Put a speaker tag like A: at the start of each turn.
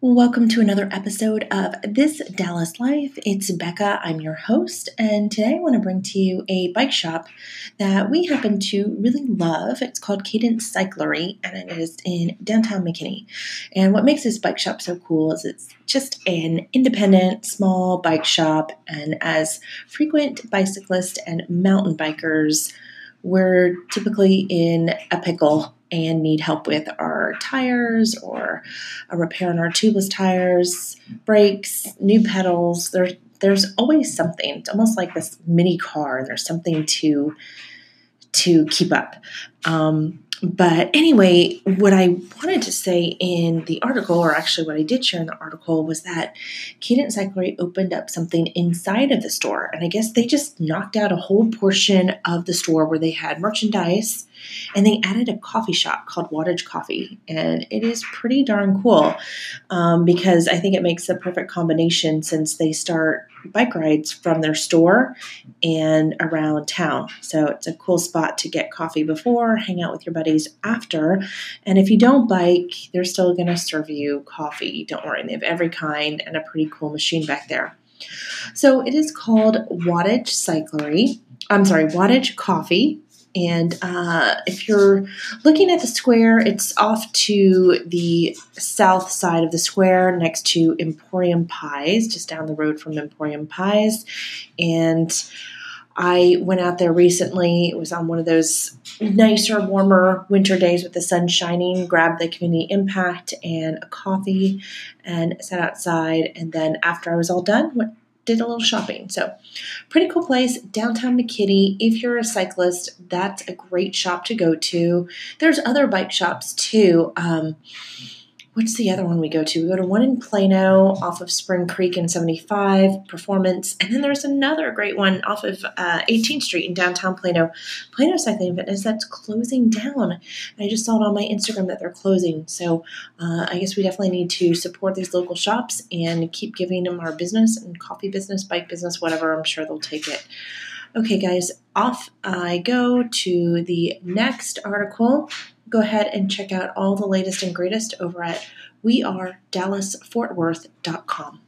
A: Welcome to another episode of This Dallas Life. It's Becca, I'm your host, and today I want to bring to you a bike shop that we happen to really love. It's called Cadence Cyclery, and it is in downtown McKinney. And what makes this bike shop so cool is it's just an independent, small bike shop, and as frequent bicyclists and mountain bikers, we're typically in a pickle and need help with our tires or a repair on our tubeless tires, brakes, new pedals. There's there's always something. It's almost like this mini car, and there's something to to keep up. Um, but anyway, what I wanted to say in the article, or actually what I did share in the article, was that Cadence Cyclery opened up something inside of the store. And I guess they just knocked out a whole portion of the store where they had merchandise and they added a coffee shop called Wattage Coffee. And it is pretty darn cool um, because I think it makes the perfect combination since they start bike rides from their store and around town. So it's a cool spot to get coffee before, hang out with your buddies after. And if you don't bike, they're still going to serve you coffee. Don't worry, they have every kind and a pretty cool machine back there. So it is called Wattage Cyclery. I'm sorry, Wattage Coffee. And uh, if you're looking at the square, it's off to the south side of the square next to Emporium Pies, just down the road from Emporium Pies. And I went out there recently. It was on one of those nicer, warmer winter days with the sun shining. Grabbed the community impact and a coffee and sat outside. And then after I was all done, went did a little shopping. So, pretty cool place, downtown McKinney. If you're a cyclist, that's a great shop to go to. There's other bike shops too. Um, what's the other one we go to? We go to one in Plano off of Spring Creek and 75 Performance, and then there's another great one off of uh, 18th Street in downtown Plano, Plano Cycling Fitness that's closing down. And I just saw it on my Instagram that they're closing. So uh, I guess we definitely need to support these local shops and keep giving them our business and coffee business, bike business, whatever. I'm sure they'll take it. Okay, guys, off I go to the next article go ahead and check out all the latest and greatest over at wearedallasfortworth.com.